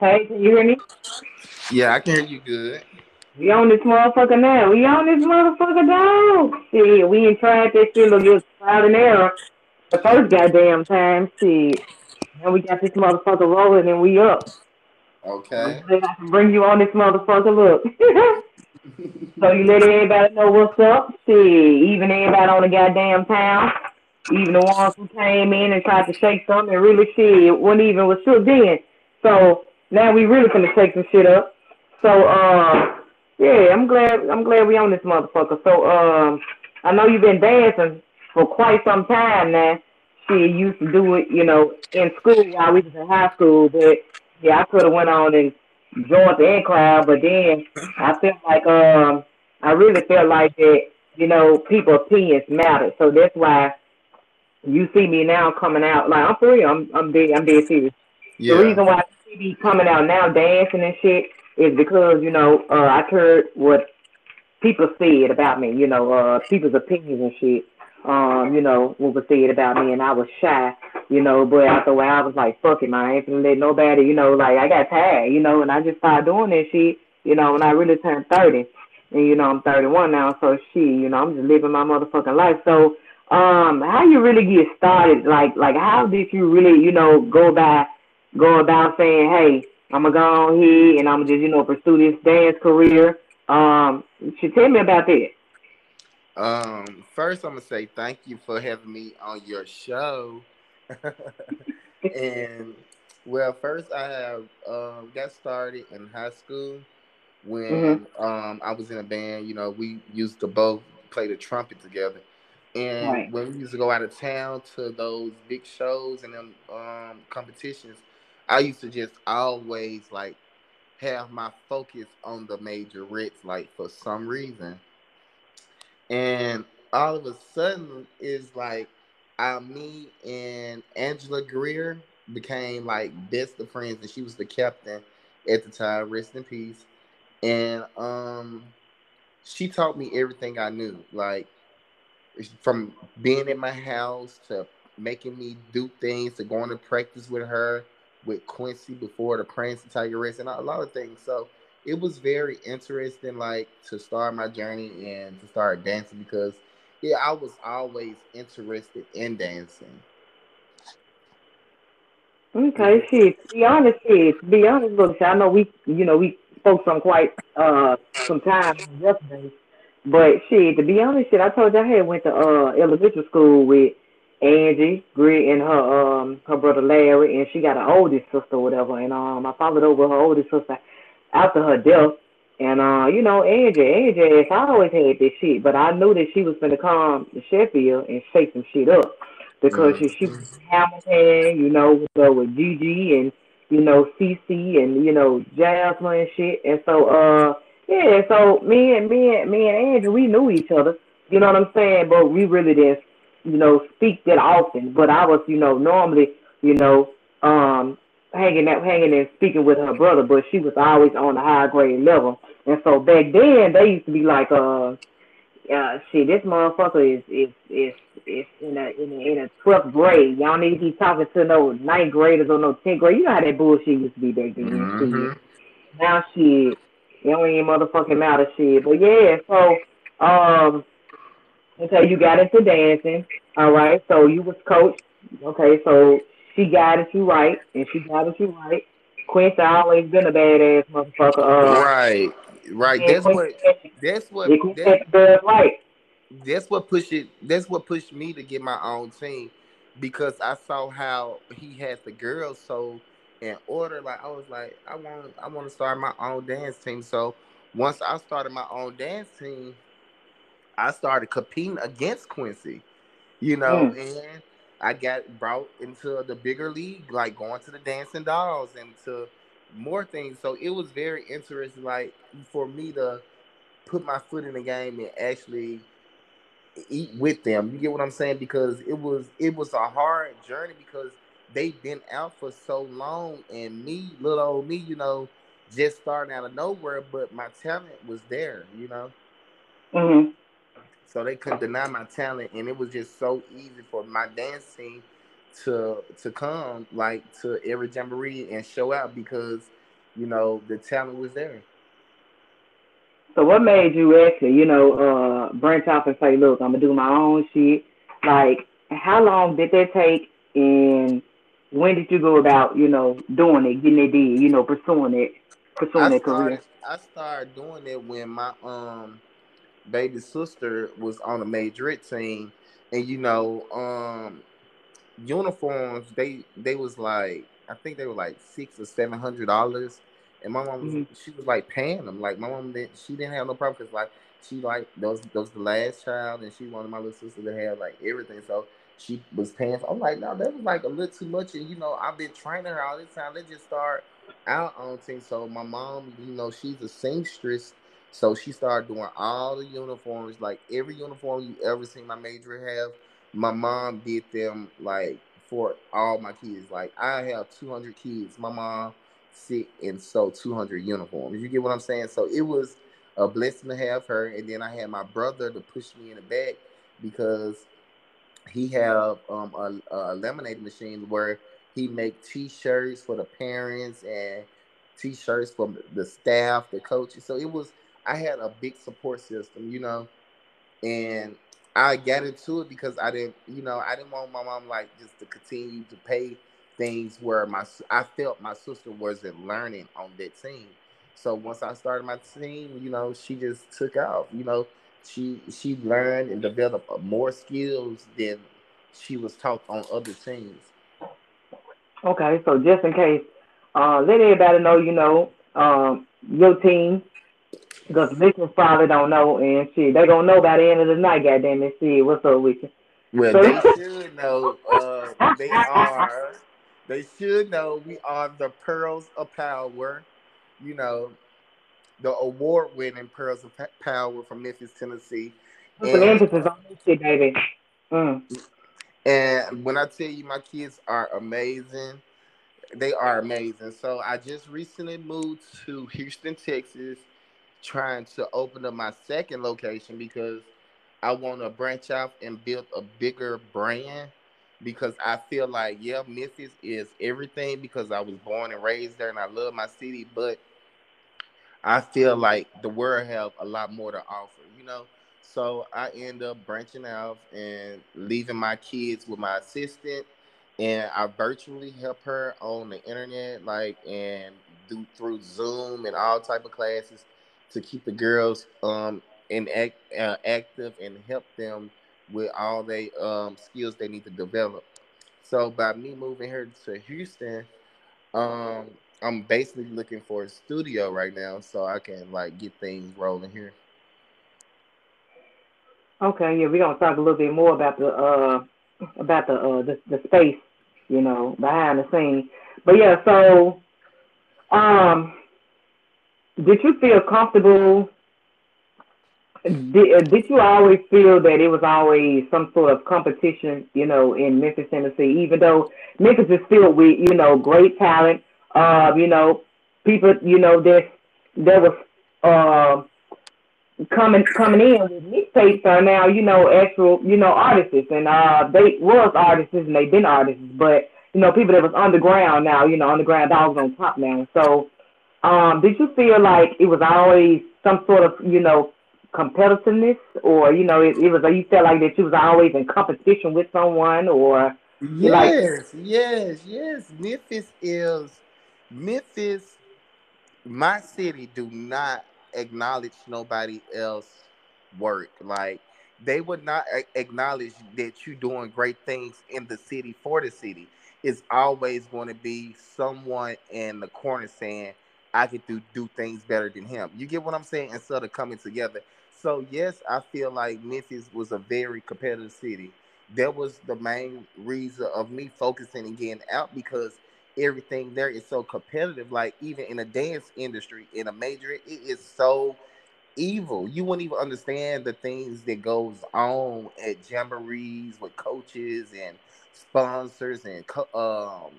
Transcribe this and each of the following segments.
Hey, can you hear me? Yeah, I can hear you good. We on this motherfucker now. We on this motherfucker dog. See, we ain't tried this shit. Look, it was trial and error. The first goddamn time. See, and we got this motherfucker rolling and we up. Okay. I can bring you on this motherfucker. Look. so you let everybody know what's up. See, even everybody on the goddamn town. Even the ones who came in and tried to shake something and really shit, it wasn't even was shook then. So now we really finna take some shit up. So uh yeah, I'm glad I'm glad we on this motherfucker. So um I know you've been dancing for quite some time now. She used to do it, you know, in school while we was in high school, but yeah, I could have went on and joined the in crowd, but then I felt like um I really felt like that, you know, people opinions matter. So that's why you see me now coming out like I'm for real. I'm I'm dead I'm dead serious. Yeah. The reason why I see me coming out now dancing and shit is because you know uh, I heard what people said about me. You know, uh, people's opinions and shit. Um, you know what was said about me, and I was shy. You know, but after a while I was like, fuck it, man. I ain't gonna let nobody. You know, like I got tired. You know, and I just started doing that shit. You know, when I really turned thirty, and you know I'm 31 now, so she, you know, I'm just living my motherfucking life. So um, how you really get started? Like, like how did you really, you know, go by, go about saying, hey, I'm gonna go on here and I'm gonna just, you know, pursue this dance career. Um, should tell me about that. Um, first I'm gonna say thank you for having me on your show. and well, first I have um, got started in high school when Mm-hmm. um, I was in a band. You know, we used to both play the trumpet together. And Right. when we used to go out of town to those big shows and them um, competitions, I used to just always like have my focus on the majorettes, like for some reason. And all of a sudden, is like I, me and Angela Greer became like best of friends, and she was the captain at the time. Rest in peace. And um, she taught me everything I knew, like from being in my house to making me do things to going to practice with her with Quincy before the Prince and Tiger Race and a lot of things. So it was very interesting, like to start my journey and to start dancing because yeah, I was always interested in dancing. Okay, shit. To be honest, shit. To be honest, look, I know we, you know, we spoke some quite uh some time yesterday, but shit. To be honest, shit, I told you I had went to uh elementary school with Angie Grit and her um her brother Larry, and she got an oldest sister or whatever, and um I followed over her oldest sister after her death. And uh, you know, Angie, Angie, I always had this shit, but I knew that she was gonna come to Sheffield and shake some shit up because she, she was Hamilton, you know, so with Gigi and you know CC and you know Jasmine and shit. And so uh, yeah, so me and me and me and Angie, we knew each other. You know what I'm saying? But we really didn't, you know, speak that often. But I was, you know, normally, you know, um, hanging out, hanging and speaking with her brother, but she was always on a high grade level. And so back then, they used to be like, uh, uh, shit, this motherfucker is is is is in a in a in a twelfth grade. Y'all need to be talking to no ninth graders or no tenth grade. You know how that bullshit used to be back then. Shit. Mhm. Now shit, it don't even motherfucking matter shit. But yeah, so um, okay, you got into dancing. All right, so you was coached. Okay, so she guided you right, and she guided you right. Quincy always been a badass motherfucker. Uh, Right, right. That's what. That's what. That's right. that's what pushed it. That's what pushed me to get my own team because I saw how he had the girls so in order. Like I was like, I want, I want to start my own dance team. So once I started my own dance team, I started competing against Quincy. You know, Mm. and I got brought into the bigger league, like going to the Dancing Dolls and to more things. So it was very interesting, like for me to put my foot in the game and actually eat with them. You get what I'm saying? Because it was it was a hard journey because they've been out for so long, and me, little old me, you know, just starting out of nowhere, but my talent was there, you know. Mhm. So they couldn't deny my talent, and it was just so easy for my dancing to to come like to every jamboree and show out because you know, the talent was there. So what made you actually, you know, uh, branch off and say, look, I'm gonna do my own shit? Like, how long did that take, and when did you go about, you know, doing it, getting it did, you know, pursuing it, pursuing I that started, career? I started doing it when my um baby sister was on a majorette team, and you know, um, uniforms they they was like I think they were like six or seven hundred dollars, and my mom was Mhm. she was like paying them. Like my mom didn't she didn't have no problem because like she like those those the last child, and she wanted my little sister to have like everything. So she was paying. For, I'm like, no, that was like a little too much, and you know I've been training her all this time. Let's just start out on things. So my mom, you know, she's a seamstress. So she started doing all the uniforms, like every uniform you ever seen my major have. My mom did them like for all my kids. Like I have 200 kids. My mom sit and sew 200 uniforms. You get what I'm saying? So it was a blessing to have her. And then I had my brother to push me in the back because he have um, a, a laminating machine where he make T-shirts for the parents and T-shirts for the staff, the coaches. So it was I had a big support system, you know, and I got into it because I didn't, you know, I didn't want my mom like just to continue to pay things where my I felt my sister wasn't learning on that team. So once I started my team, you know, she just took off. You know, she she learned and developed more skills than she was taught on other teams. Okay, so just in case, uh, let everybody know, you know, um, your team, because listeners probably don't know, and shit, they gonna know by the end of the night, goddamn it, shit, what's up with you? Well, So- they should know. Uh, they are. They should know we are the Pearls of Power. You know, the award-winning Pearls of Power from Memphis, Tennessee. Put some emphasis on this shit, baby. Mm. And when I tell you my kids are amazing, they are amazing. So I just recently moved to Houston, Texas, trying to open up my second location because I want to branch out and build a bigger brand. Because I feel like, yeah, Memphis is everything because I was born and raised there and I love my city, but I feel like the world have a lot more to offer, you know. So I end up branching out and leaving my kids with my assistant, and I virtually help her on the internet, like and do through Zoom and all type of classes to keep the girls um in act, uh, active and help them with all the um skills they need to develop. So by me moving here to Houston, um I'm basically looking for a studio right now so I can like get things rolling here. Okay, yeah, we're gonna talk a little bit more about the uh about the uh the, the space, you know, behind the scenes. But yeah, so um did you feel comfortable? Did, uh, did you always feel that it was always some sort of competition, you know, in Memphis, Tennessee, even though Memphis is filled with, you know, great talent, uh, you know, people, you know, that there was uh coming coming in with mixtapes are now, you know, actual, you know, artists. And uh they was artists and they've been artists, but you know, people that was underground now, you know, underground dogs on top now. So um did you feel like it was always some sort of, you know, competitiveness or, you know, it, it was you felt like that you was always in competition with someone or You like- Yes, yes, yes. Memphis is Memphis. My city do not acknowledge nobody else work. Like they would not acknowledge that you're doing great things in the city for the city. It's always going to be someone in the corner saying, "I could do do things better than him." You get what I'm saying? Instead of coming together. So yes, I feel like Memphis was a very competitive city that was the main reason of me focusing and getting out because everything there is so competitive. Like even in the dance industry, in a major, it is so evil. You wouldn't even understand the things that goes on at jamborees with coaches and sponsors and co- um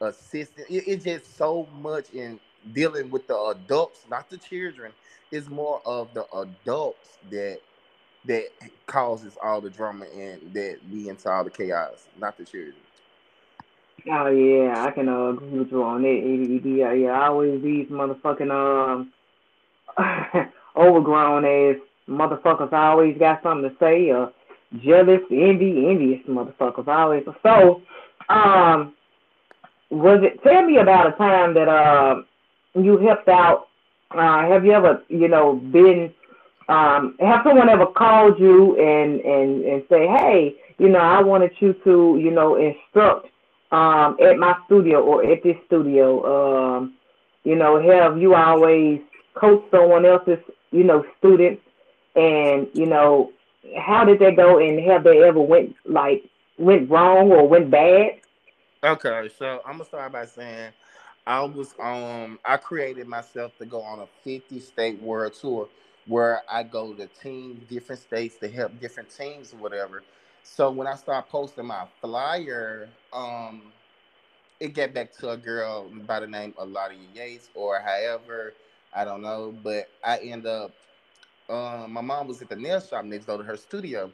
assistants. It, it's just so much in dealing with the adults, not the children. It's more of the adults that that causes all the drama and that be into all the chaos, not the children. Oh yeah, I can uh, agree with you on it. Yeah, yeah, I always these motherfucking um overgrown ass motherfuckers I always got something to say. Uh, jealous, envy, envious motherfuckers always. So, um, was it? Tell me about a time that uh you helped out. Uh, have you ever, you know, been um, have someone ever called you and and and say, hey, you know, I wanted you to, you know, instruct um, at my studio or at this studio. Um, you know, have you always coached someone else's, you know, students, and you know, how did that go? And have they ever went like went wrong or went bad? Okay, so I'm gonna start by saying I was um I created myself to go on a 50 state world tour where I go to teams, different states to help different teams or whatever. So when I start posting my flyer, um, it get back to a girl by the name of Lottie Yates or however, I don't know, but I end up um, my mom was at the nail shop next door to her studio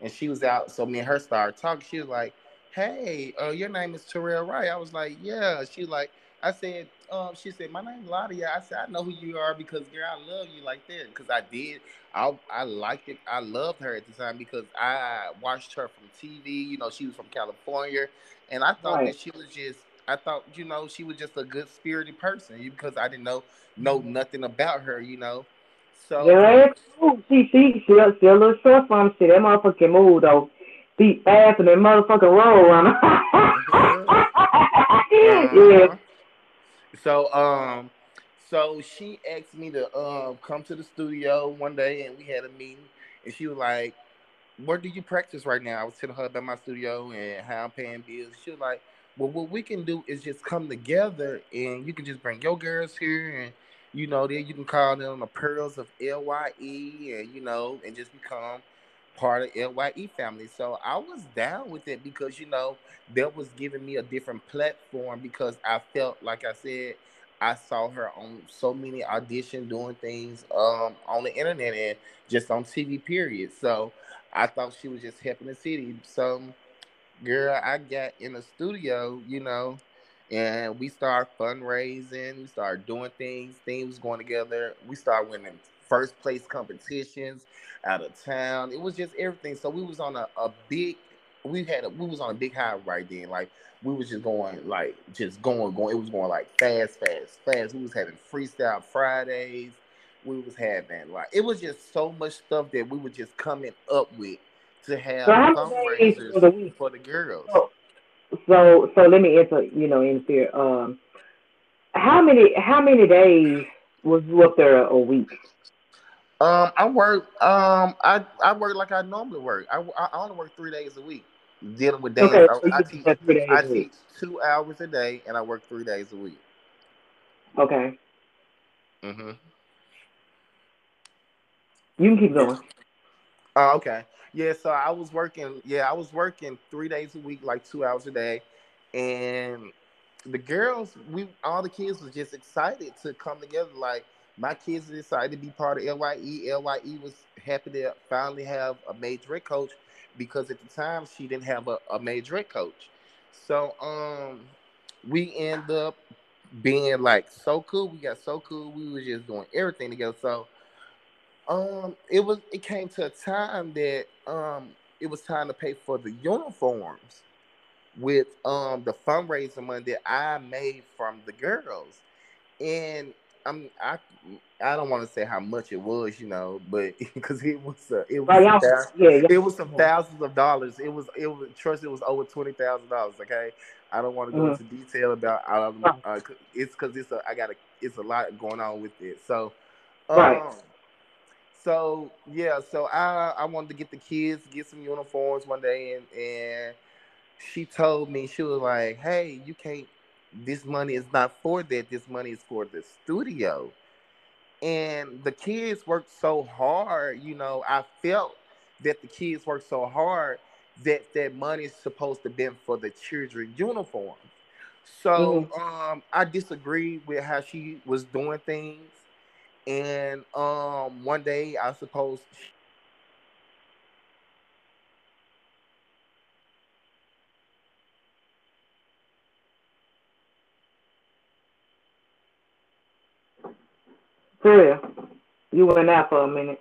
and she was out. So me and her started talking. She was like, Hey, uh, your name is Terrell Wright. I was like, Yeah. She like, I said, um, she said, My name's Ladia. I said, I know who you are because girl, I love you like that. Because I did. I I liked it. I loved her at the time because I watched her from TV. You know, she was from California. And I thought right. that she was just I thought, you know, she was just a good spirited person because I didn't know know mm-hmm. nothing about her, you know. So yeah, she she she she a little short from shit. That motherfucking move though. Deep fast and that motherfucking roll uh-huh. yeah. So um, so she asked me to um come to the studio one day, and we had a meeting, and she was like, "Where do you practice right now?" I was telling her about my studio and how I'm paying bills. She was like, "Well, what we can do is just come together, and you can just bring your girls here, and you know, then you can call them the Pearls of Lye, and you know, and just become." Part of LYE family. So I was down with it because you know that was giving me a different platform because I felt like I said I saw her on so many auditions doing things um, on the internet and just on TV period. So I thought she was just helping the city. So girl, I got in the studio, you know, and we started fundraising, we started doing things, things going together. We started winning first place competitions out of town. It was just everything. So we was on a, a big we had a, we was on a big high right then. Like we was just going like just going going. It was going like fast, fast, fast. We was having freestyle Fridays. We was having like it was just so much stuff that we were just coming up with to have so fundraisers for the, for the girls. So, so so let me answer. You know, interfere. Um, how many how many days was you up there a week? Um, I work. Um, I I work like I normally work. I I only work three days a week, dealing with dance. Okay, so I, I teach. I teach two hours a day, and I work three days a week. Okay. Mhm. You can keep going. Oh, okay. Yeah, so I was working. Yeah, I was working three days a week, like two hours a day, and the girls, we all the kids was just excited to come together. Like my kids decided to be part of LYE. LYE was happy to finally have a major coach because at the time she didn't have a, a major coach. So um we end up being like so cool. We got so cool. We was just doing everything together. So um it was it came to a time that um it was time to pay for the uniforms with um the fundraising money that I made from the girls. And I'm I I don't want to say how much it was, you know, but because it was uh, it was yeah, yeah, it was some thousands of dollars. It was it was trust it was over twenty thousand dollars. Okay, I don't want to go mm-hmm. into detail about um, uh, it's because it's a I got a it's a lot going on with it. So, um, right. So yeah, so I I wanted to get the kids get some uniforms one day, and and she told me she was like, hey, you can't this money is not for that. This money is for the studio. And the kids worked so hard, you know, I felt that the kids worked so hard that that money is supposed to be for the children uniforms. So mm-hmm. um, I disagreed with how she was doing things. And um, one day I suppose For. You went out for a minute.